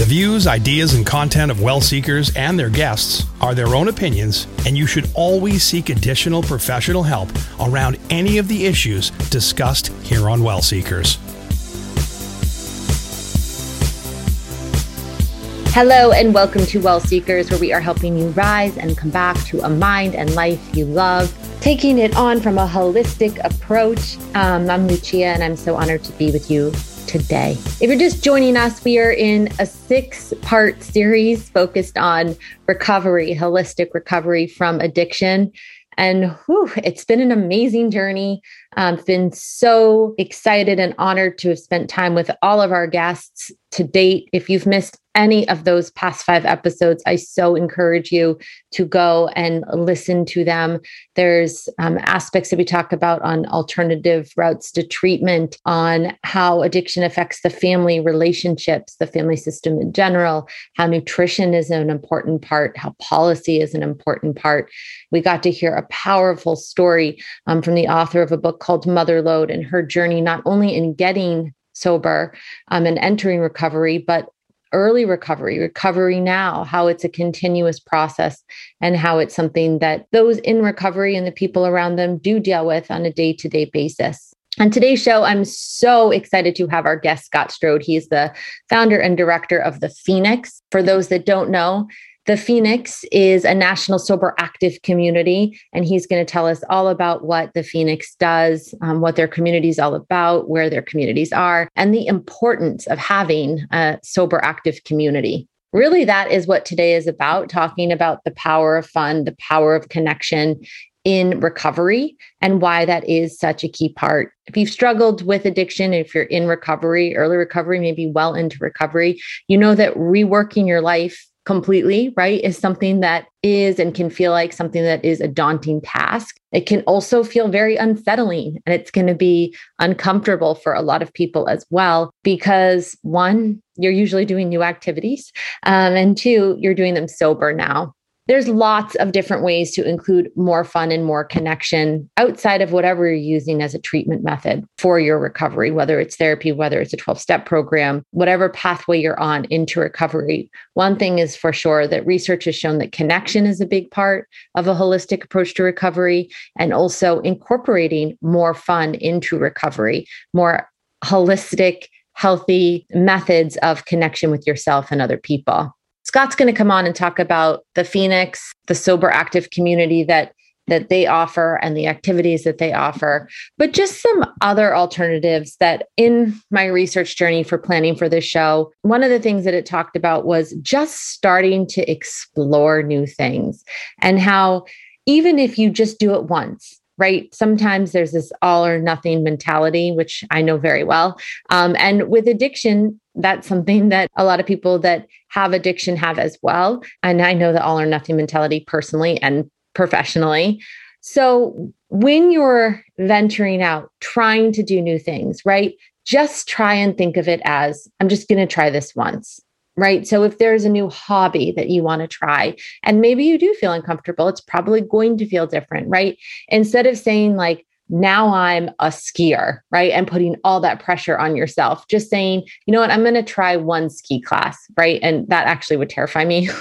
The views, ideas, and content of well seekers and their guests are their own opinions, and you should always seek additional professional help around any of the issues discussed here on Well Seekers. Hello, and welcome to Well Seekers, where we are helping you rise and come back to a mind and life you love, taking it on from a holistic approach. Um, I'm Lucia, and I'm so honored to be with you today. If you're just joining us, we are in a six part series focused on recovery, holistic recovery from addiction. And whew, it's been an amazing journey. I've been so excited and honored to have spent time with all of our guests to date. If you've missed any of those past five episodes, I so encourage you to go and listen to them. There's um, aspects that we talk about on alternative routes to treatment, on how addiction affects the family relationships, the family system in general, how nutrition is an important part, how policy is an important part. We got to hear a powerful story um, from the author of a book called Motherload and her journey, not only in getting sober um, and entering recovery, but early recovery, recovery now, how it's a continuous process and how it's something that those in recovery and the people around them do deal with on a day to day basis. On today's show, I'm so excited to have our guest, Scott Strode. He's the founder and director of The Phoenix. For those that don't know, the Phoenix is a national sober active community, and he's going to tell us all about what the Phoenix does, um, what their community is all about, where their communities are, and the importance of having a sober active community. Really, that is what today is about talking about the power of fun, the power of connection in recovery, and why that is such a key part. If you've struggled with addiction, if you're in recovery, early recovery, maybe well into recovery, you know that reworking your life completely, right, is something that is and can feel like something that is a daunting task. It can also feel very unsettling and it's going to be uncomfortable for a lot of people as well, because one, you're usually doing new activities, um, and two, you're doing them sober now there's lots of different ways to include more fun and more connection outside of whatever you're using as a treatment method for your recovery, whether it's therapy, whether it's a 12 step program, whatever pathway you're on into recovery. One thing is for sure that research has shown that connection is a big part of a holistic approach to recovery and also incorporating more fun into recovery, more holistic, healthy methods of connection with yourself and other people. Scott's going to come on and talk about the Phoenix, the sober active community that that they offer and the activities that they offer, but just some other alternatives that in my research journey for planning for this show, one of the things that it talked about was just starting to explore new things and how even if you just do it once, right? Sometimes there's this all or nothing mentality, which I know very well. Um, and with addiction, that's something that a lot of people that have addiction have as well. And I know the all or nothing mentality personally and professionally. So when you're venturing out, trying to do new things, right? Just try and think of it as I'm just going to try this once right? So if there's a new hobby that you want to try, and maybe you do feel uncomfortable, it's probably going to feel different, right? Instead of saying, like, now I'm a skier, right? And putting all that pressure on yourself, just saying, you know what, I'm going to try one ski class, right? And that actually would terrify me.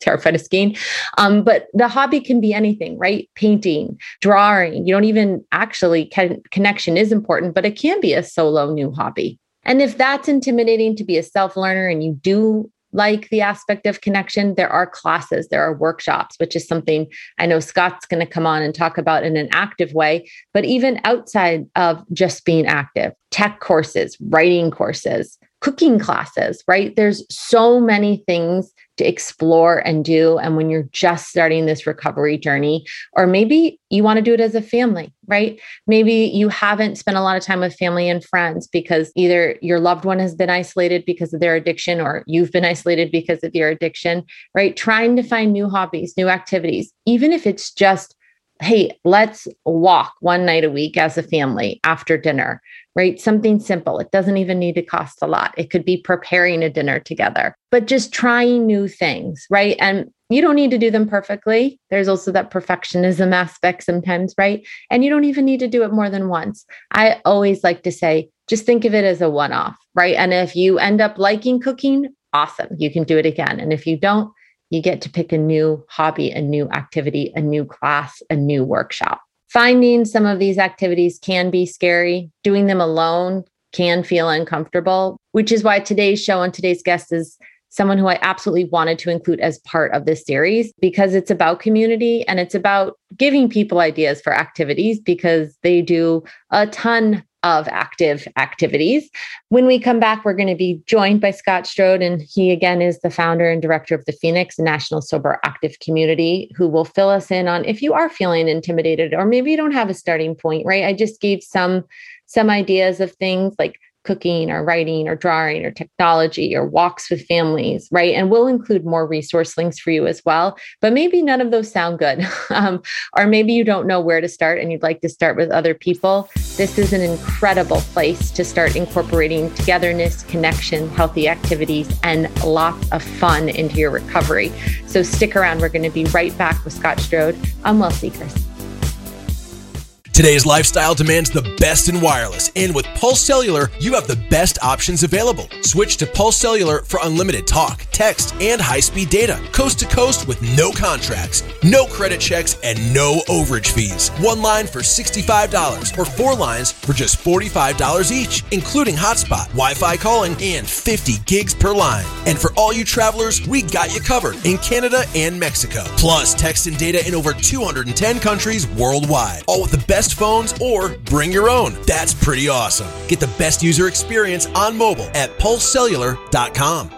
terrified of skiing. Um, but the hobby can be anything, right? Painting, drawing. You don't even actually, can, connection is important, but it can be a solo new hobby, and if that's intimidating to be a self learner and you do like the aspect of connection, there are classes, there are workshops, which is something I know Scott's going to come on and talk about in an active way. But even outside of just being active, tech courses, writing courses, cooking classes, right? There's so many things to explore and do. And when you're just starting this recovery journey, or maybe you want to do it as a family, right? Maybe you haven't spent a lot of time with family and friends because either your loved one has been isolated because of their addiction or you've been isolated because of your addiction, right? Trying to find new hobbies, new activities, even if it's just hey, let's walk one night a week as a family after dinner, right? Something simple. It doesn't even need to cost a lot. It could be preparing a dinner together, but just trying new things, right? And you don't need to do them perfectly. There's also that perfectionism aspect sometimes, right? And you don't even need to do it more than once. I always like to say, just think of it as a one off, right? And if you end up liking cooking, awesome. You can do it again. And if you don't, you get to pick a new hobby, a new activity, a new class, a new workshop. Finding some of these activities can be scary. Doing them alone can feel uncomfortable, which is why today's show and today's guest is someone who I absolutely wanted to include as part of this series because it's about community and it's about giving people ideas for activities because they do a ton of active activities. When we come back, we're going to be joined by Scott Strode, and he again is the founder and director of the Phoenix National Sober Active Community, who will fill us in on if you are feeling intimidated or maybe you don't have a starting point, right? I just gave some some ideas of things like cooking or writing or drawing or technology or walks with families, right? And we'll include more resource links for you as well. But maybe none of those sound good. um, or maybe you don't know where to start and you'd like to start with other people. This is an incredible place to start incorporating togetherness, connection, healthy activities, and lots of fun into your recovery. So stick around. We're going to be right back with Scott Strode on Well Seekers. Today's lifestyle demands the best in wireless, and with Pulse Cellular, you have the best options available. Switch to Pulse Cellular for unlimited talk, text, and high speed data, coast to coast with no contracts, no credit checks, and no overage fees. One line for $65 or four lines for just $45 each, including hotspot, Wi Fi calling, and 50 gigs per line. And for all you travelers, we got you covered in Canada and Mexico. Plus, text and data in over 210 countries worldwide, all with the best best phones or bring your own. That's pretty awesome. Get the best user experience on mobile at pulsecellular.com.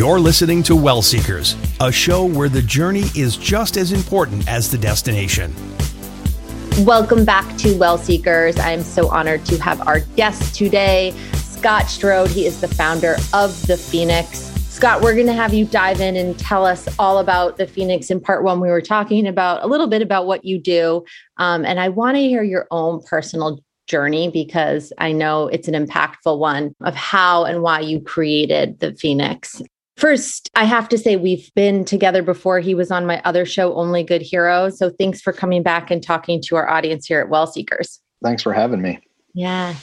You're listening to Well Seekers, a show where the journey is just as important as the destination. Welcome back to Well Seekers. I am so honored to have our guest today, Scott Strode. He is the founder of The Phoenix. Scott, we're going to have you dive in and tell us all about the Phoenix. In part one, we were talking about a little bit about what you do. Um, and I want to hear your own personal journey because I know it's an impactful one of how and why you created the Phoenix. First, I have to say, we've been together before. He was on my other show, Only Good Heroes. So thanks for coming back and talking to our audience here at Well Seekers. Thanks for having me. Yeah.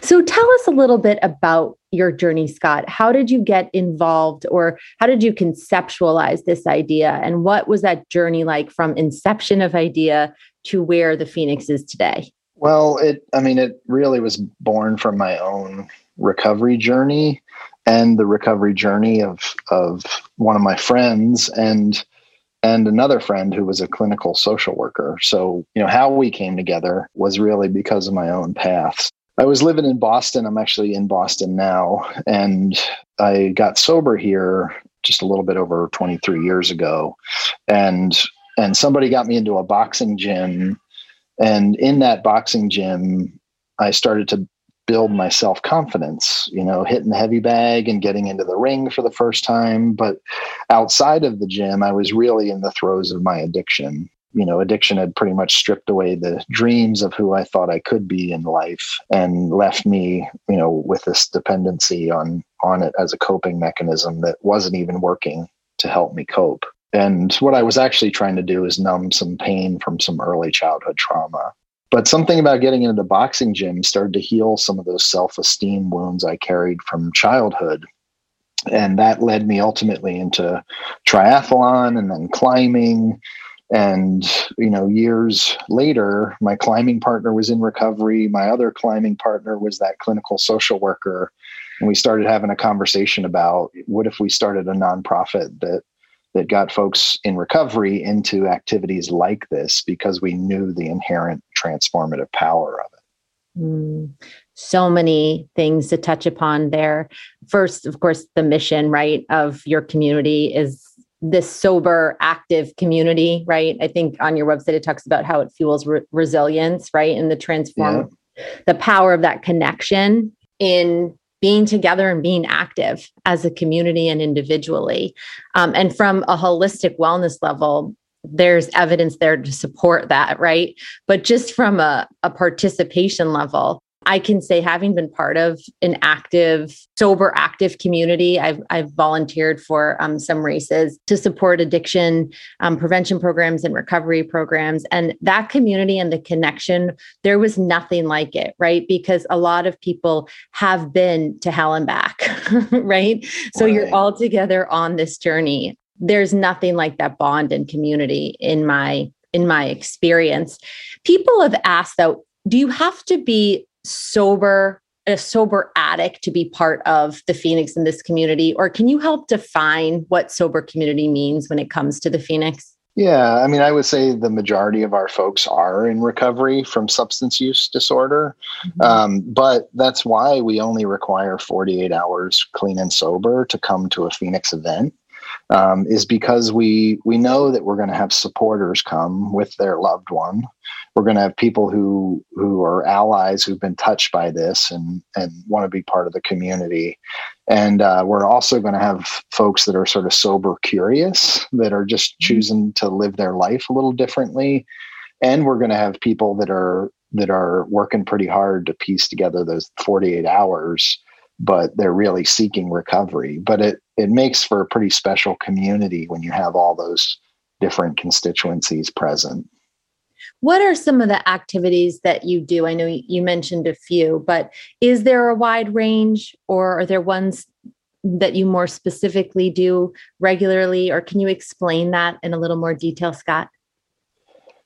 So tell us a little bit about your journey, Scott. How did you get involved or how did you conceptualize this idea? And what was that journey like from inception of idea to where the Phoenix is today? Well, it, I mean, it really was born from my own recovery journey and the recovery journey of, of one of my friends. And and another friend who was a clinical social worker. So, you know, how we came together was really because of my own paths. I was living in Boston. I'm actually in Boston now. And I got sober here just a little bit over 23 years ago. And and somebody got me into a boxing gym. And in that boxing gym, I started to build my self confidence, you know, hitting the heavy bag and getting into the ring for the first time. But outside of the gym, I was really in the throes of my addiction. You know, addiction had pretty much stripped away the dreams of who I thought I could be in life and left me, you know, with this dependency on on it as a coping mechanism that wasn't even working to help me cope. And what I was actually trying to do is numb some pain from some early childhood trauma. But something about getting into the boxing gym started to heal some of those self esteem wounds I carried from childhood. And that led me ultimately into triathlon and then climbing. And, you know, years later, my climbing partner was in recovery. My other climbing partner was that clinical social worker. And we started having a conversation about what if we started a nonprofit that that got folks in recovery into activities like this because we knew the inherent transformative power of it. Mm, so many things to touch upon there. First, of course, the mission, right, of your community is this sober, active community, right? I think on your website it talks about how it fuels re- resilience, right, and the transform, yeah. the power of that connection in being together and being active as a community and individually. Um, and from a holistic wellness level, there's evidence there to support that, right? But just from a, a participation level, I can say, having been part of an active, sober, active community, I've, I've volunteered for um, some races to support addiction um, prevention programs and recovery programs. And that community and the connection, there was nothing like it, right? Because a lot of people have been to hell and back, right? So right. you're all together on this journey. There's nothing like that bond and community in my in my experience. People have asked though, do you have to be sober a sober addict to be part of the Phoenix in this community? Or can you help define what sober community means when it comes to the Phoenix? Yeah, I mean, I would say the majority of our folks are in recovery from substance use disorder. Mm-hmm. Um, but that's why we only require 48 hours clean and sober to come to a Phoenix event um, is because we we know that we're going to have supporters come with their loved one. We're going to have people who who are allies who've been touched by this and and want to be part of the community. And uh, we're also going to have folks that are sort of sober curious that are just mm-hmm. choosing to live their life a little differently. And we're going to have people that are that are working pretty hard to piece together those 48 hours but they're really seeking recovery. But it it makes for a pretty special community when you have all those different constituencies present. What are some of the activities that you do? I know you mentioned a few, but is there a wide range or are there ones that you more specifically do regularly or can you explain that in a little more detail, Scott?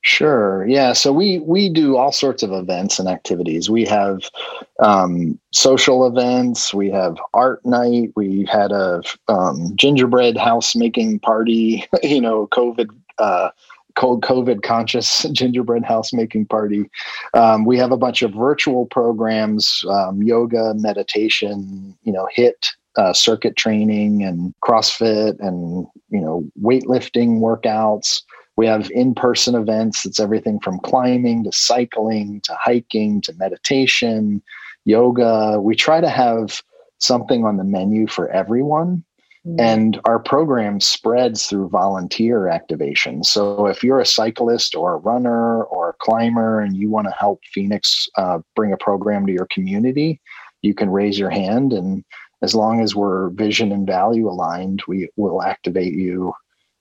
Sure. Yeah. So we we do all sorts of events and activities. We have um, social events. We have art night. We had a um, gingerbread house making party. You know, COVID. Uh, cold COVID conscious gingerbread house making party. Um, we have a bunch of virtual programs, um, yoga, meditation, you know, HIIT, uh, circuit training and CrossFit and, you know, weightlifting workouts. We have in person events. It's everything from climbing to cycling to hiking to meditation, yoga. We try to have something on the menu for everyone. Mm-hmm. And our program spreads through volunteer activation. So if you're a cyclist or a runner or a climber and you want to help Phoenix uh, bring a program to your community, you can raise your hand. And as long as we're vision and value aligned, we will activate you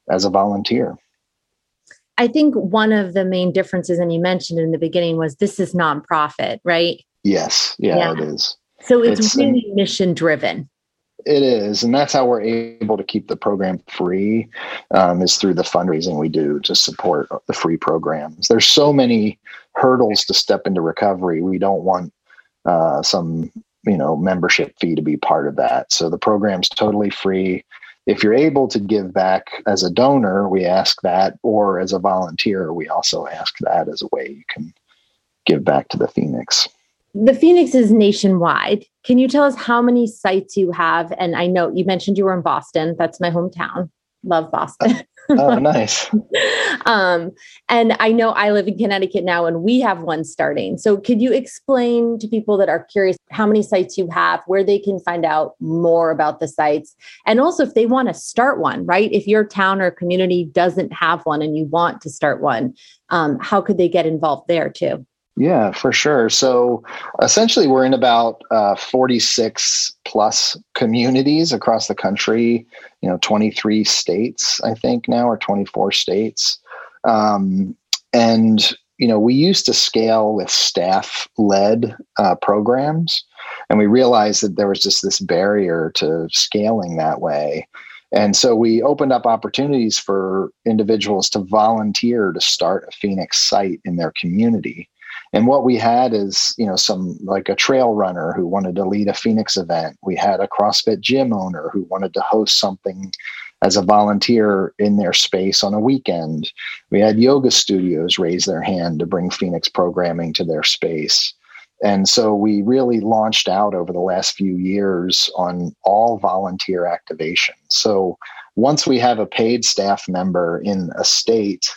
as a volunteer. I think one of the main differences, and you mentioned in the beginning, was this is nonprofit, right? Yes. Yeah, yeah. it is. So it's, it's really mission driven. It is, and that's how we're able to keep the program free. Um, is through the fundraising we do to support the free programs. There's so many hurdles to step into recovery. We don't want uh, some you know membership fee to be part of that. So the program's totally free if you're able to give back as a donor, we ask that, or as a volunteer, we also ask that as a way you can give back to the Phoenix. The Phoenix is nationwide. Can you tell us how many sites you have? And I know you mentioned you were in Boston. That's my hometown. Love Boston. oh, nice. um, and I know I live in Connecticut now, and we have one starting. So, could you explain to people that are curious how many sites you have, where they can find out more about the sites, and also if they want to start one, right? If your town or community doesn't have one and you want to start one, um, how could they get involved there too? Yeah, for sure. So essentially, we're in about uh, 46 plus communities across the country, you know, 23 states, I think now, or 24 states. Um, and, you know, we used to scale with staff led uh, programs, and we realized that there was just this barrier to scaling that way. And so we opened up opportunities for individuals to volunteer to start a Phoenix site in their community. And what we had is, you know, some like a trail runner who wanted to lead a Phoenix event. We had a CrossFit gym owner who wanted to host something as a volunteer in their space on a weekend. We had yoga studios raise their hand to bring Phoenix programming to their space. And so we really launched out over the last few years on all volunteer activation. So once we have a paid staff member in a state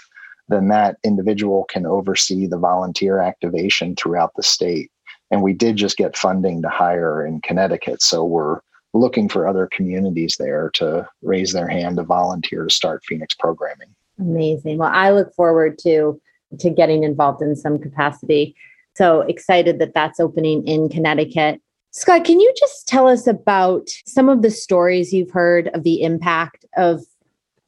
then that individual can oversee the volunteer activation throughout the state. And we did just get funding to hire in Connecticut. So we're looking for other communities there to raise their hand to volunteer to start Phoenix programming. Amazing. Well, I look forward to to getting involved in some capacity. So excited that that's opening in Connecticut. Scott, can you just tell us about some of the stories you've heard of the impact of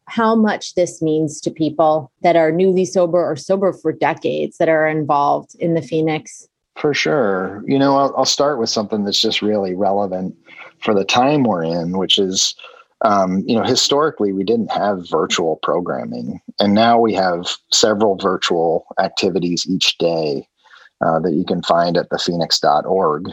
how much this means to people that are newly sober or sober for decades that are involved in the Phoenix? For sure. You know, I'll, I'll start with something that's just really relevant for the time we're in, which is, um, you know, historically we didn't have virtual programming, and now we have several virtual activities each day uh, that you can find at thephoenix.org.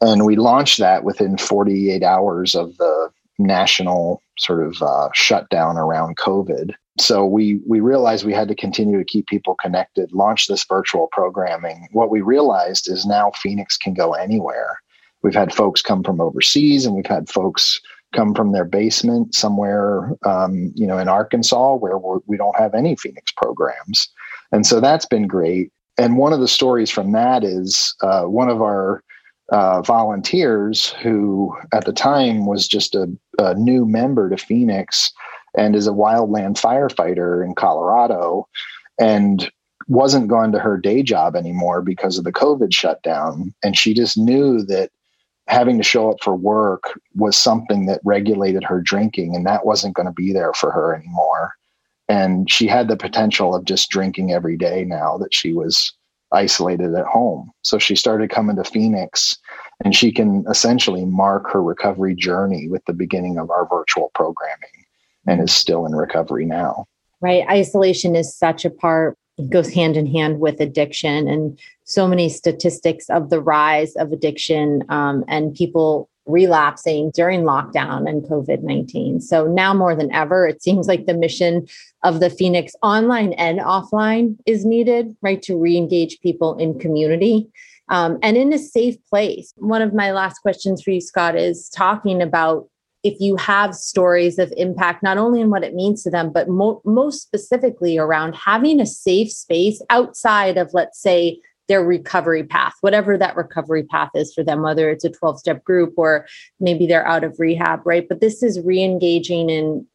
And we launched that within 48 hours of the national sort of uh, shutdown around COVID. So we we realized we had to continue to keep people connected, launch this virtual programming. What we realized is now Phoenix can go anywhere. We've had folks come from overseas, and we've had folks come from their basement somewhere, um, you know, in Arkansas where we're, we do not have any Phoenix programs, and so that's been great. And one of the stories from that is uh, one of our uh, volunteers who at the time was just a, a, new member to Phoenix and is a wildland firefighter in Colorado and wasn't going to her day job anymore because of the COVID shutdown. And she just knew that having to show up for work was something that regulated her drinking and that wasn't going to be there for her anymore. And she had the potential of just drinking every day now that she was isolated at home. So she started coming to Phoenix and she can essentially mark her recovery journey with the beginning of our virtual programming and is still in recovery now. Right. Isolation is such a part, it goes hand in hand with addiction. And so many statistics of the rise of addiction um, and people relapsing during lockdown and COVID 19. So now more than ever, it seems like the mission of the Phoenix online and offline is needed, right, to re engage people in community. Um, and in a safe place. One of my last questions for you, Scott, is talking about if you have stories of impact, not only in what it means to them, but mo- most specifically around having a safe space outside of, let's say, their recovery path, whatever that recovery path is for them, whether it's a 12 step group or maybe they're out of rehab, right? But this is re engaging in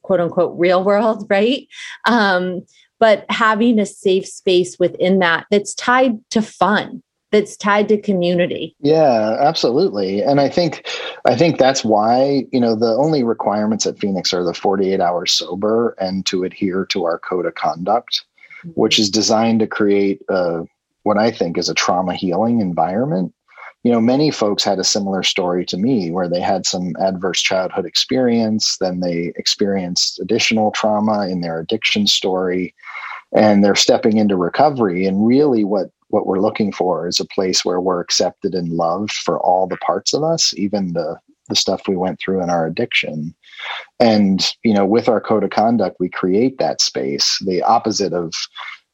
quote unquote real world, right? Um, but having a safe space within that that's tied to fun that's tied to community yeah absolutely and i think i think that's why you know the only requirements at phoenix are the 48 hours sober and to adhere to our code of conduct mm-hmm. which is designed to create a what I think is a trauma healing environment. You know, many folks had a similar story to me where they had some adverse childhood experience, then they experienced additional trauma in their addiction story, and they're stepping into recovery. And really, what what we're looking for is a place where we're accepted and loved for all the parts of us, even the the stuff we went through in our addiction. And you know, with our code of conduct, we create that space. The opposite of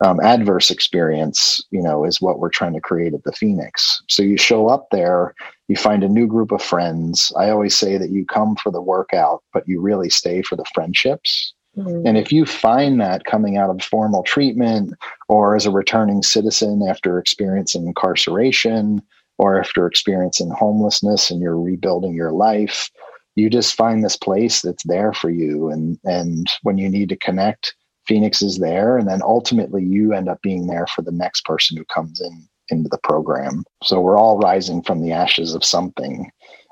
um, adverse experience, you know, is what we're trying to create at the Phoenix. So you show up there, you find a new group of friends. I always say that you come for the workout, but you really stay for the friendships. Mm-hmm. And if you find that coming out of formal treatment or as a returning citizen after experiencing incarceration or after experiencing homelessness and you're rebuilding your life, you just find this place that's there for you. And, and when you need to connect, Phoenix is there, and then ultimately you end up being there for the next person who comes in into the program. So we're all rising from the ashes of something,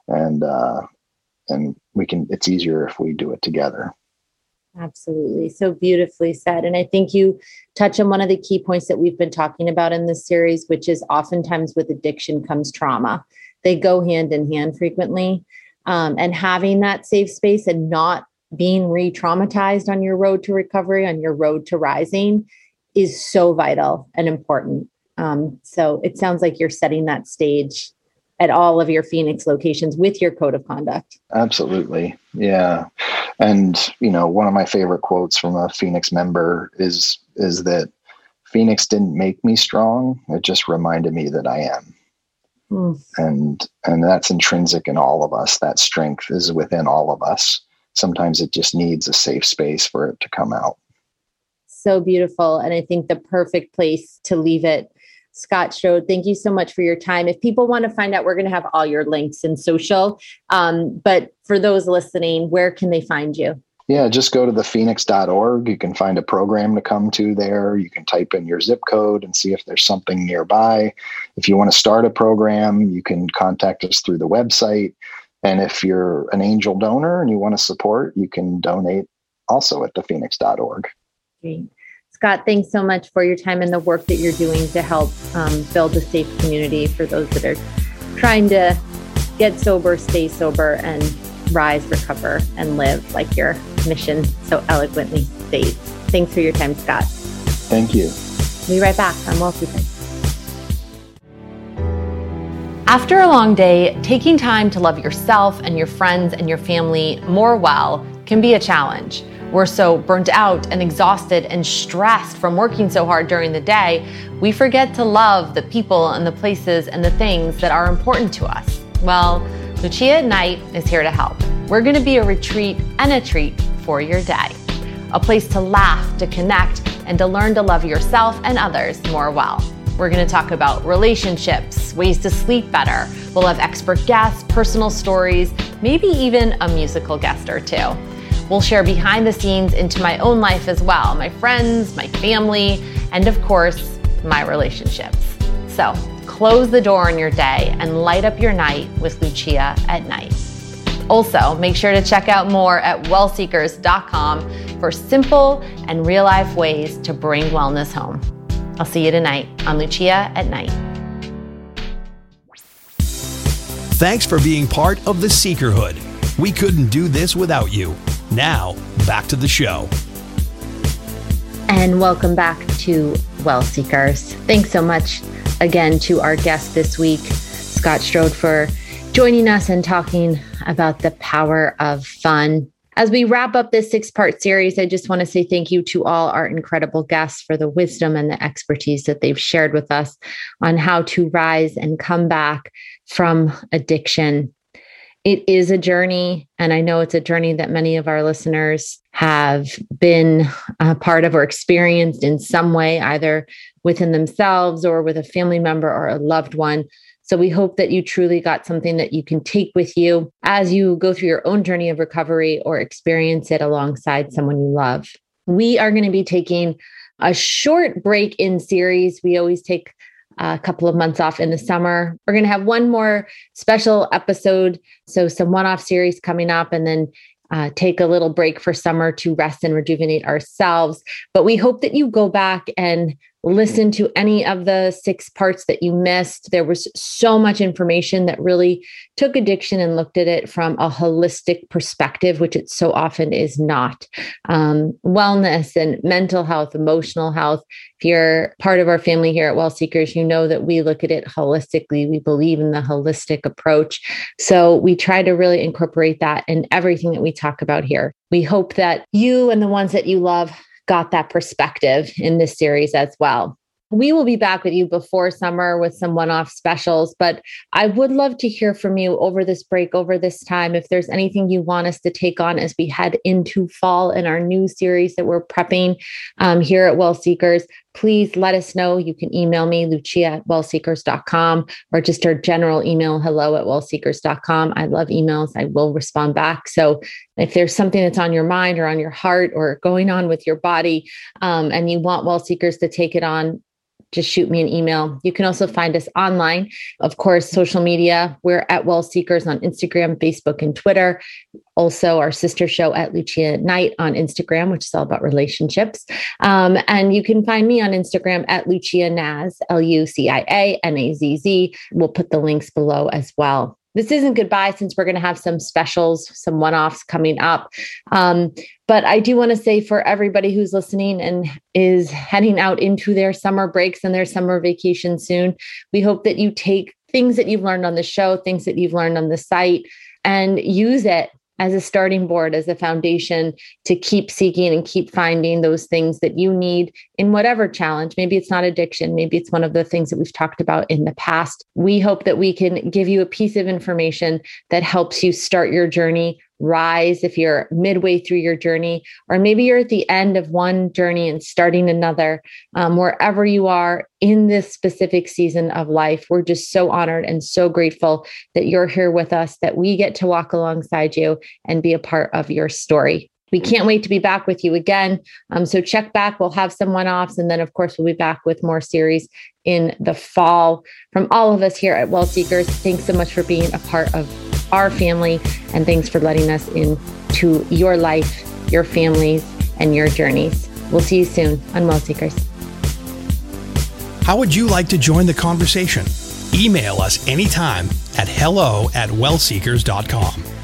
and uh, and we can. It's easier if we do it together. Absolutely. So beautifully said. And I think you touch on one of the key points that we've been talking about in this series, which is oftentimes with addiction comes trauma. They go hand in hand frequently. Um, and having that safe space and not being re traumatized on your road to recovery, on your road to rising, is so vital and important. Um, so it sounds like you're setting that stage at all of your Phoenix locations with your code of conduct. Absolutely. Yeah. And, you know, one of my favorite quotes from a Phoenix member is is that Phoenix didn't make me strong. It just reminded me that I am. Mm. And and that's intrinsic in all of us. That strength is within all of us sometimes it just needs a safe space for it to come out. So beautiful. And I think the perfect place to leave it. Scott Strode, thank you so much for your time. If people want to find out, we're going to have all your links in social. Um, but for those listening, where can they find you? Yeah, just go to the phoenix.org. You can find a program to come to there. You can type in your zip code and see if there's something nearby. If you want to start a program, you can contact us through the website. And if you're an angel donor and you want to support, you can donate also at thephoenix.org. Great. Scott, thanks so much for your time and the work that you're doing to help um, build a safe community for those that are trying to get sober, stay sober, and rise, recover, and live like your mission so eloquently states. Thanks for your time, Scott. Thank you. We'll be right back on Well Seekers. After a long day, taking time to love yourself and your friends and your family more well can be a challenge. We're so burnt out and exhausted and stressed from working so hard during the day, we forget to love the people and the places and the things that are important to us. Well, Lucia at Night is here to help. We're going to be a retreat and a treat for your day. A place to laugh, to connect, and to learn to love yourself and others more well. We're going to talk about relationships, ways to sleep better. We'll have expert guests, personal stories, maybe even a musical guest or two. We'll share behind the scenes into my own life as well my friends, my family, and of course, my relationships. So close the door on your day and light up your night with Lucia at night. Also, make sure to check out more at wellseekers.com for simple and real life ways to bring wellness home. I'll see you tonight on Lucia at Night. Thanks for being part of the Seekerhood. We couldn't do this without you. Now, back to the show. And welcome back to Well Seekers. Thanks so much again to our guest this week, Scott Strode, for joining us and talking about the power of fun. As we wrap up this six part series, I just want to say thank you to all our incredible guests for the wisdom and the expertise that they've shared with us on how to rise and come back from addiction it is a journey. And I know it's a journey that many of our listeners have been a part of or experienced in some way, either within themselves or with a family member or a loved one. So we hope that you truly got something that you can take with you as you go through your own journey of recovery or experience it alongside someone you love. We are going to be taking a short break in series. We always take a couple of months off in the summer. We're going to have one more special episode. So, some one off series coming up, and then uh, take a little break for summer to rest and rejuvenate ourselves. But we hope that you go back and listen to any of the six parts that you missed. There was so much information that really took addiction and looked at it from a holistic perspective, which it so often is not. Um, wellness and mental health, emotional health. If you're part of our family here at Well Seekers, you know that we look at it holistically. We believe in the holistic approach. So we try to really incorporate that in everything that we talk about here. We hope that you and the ones that you love got that perspective in this series as well. We will be back with you before summer with some one off specials, but I would love to hear from you over this break, over this time. If there's anything you want us to take on as we head into fall in our new series that we're prepping um, here at Well Seekers, please let us know. You can email me, lucia at wellseekers.com, or just our general email, hello at wellseekers.com. I love emails. I will respond back. So if there's something that's on your mind or on your heart or going on with your body um, and you want Well Seekers to take it on, just shoot me an email. You can also find us online. Of course, social media. We're at Well Seekers on Instagram, Facebook, and Twitter. Also, our sister show at Lucia Night on Instagram, which is all about relationships. Um, and you can find me on Instagram at Lucia Nazz, L U C I A N A Z Z. We'll put the links below as well this isn't goodbye since we're going to have some specials, some one offs coming up. Um, but I do want to say for everybody who's listening and is heading out into their summer breaks and their summer vacation soon, we hope that you take things that you've learned on the show, things that you've learned on the site, and use it as a starting board, as a foundation to keep seeking and keep finding those things that you need in whatever challenge. Maybe it's not addiction, maybe it's one of the things that we've talked about in the past. We hope that we can give you a piece of information that helps you start your journey rise if you're midway through your journey, or maybe you're at the end of one journey and starting another. Um, wherever you are in this specific season of life, we're just so honored and so grateful that you're here with us, that we get to walk alongside you and be a part of your story. we can't wait to be back with you again. Um, so check back. We'll have some one offs. And then, of course, we'll be back with more series in the fall. From all of us here at Well Seekers, thanks so much for being a part of our family. And thanks for letting us into your life, your families, and your journeys. We'll see you soon on Well Seekers. How would you like to join the conversation? Email us anytime at hello at wellseekers.com.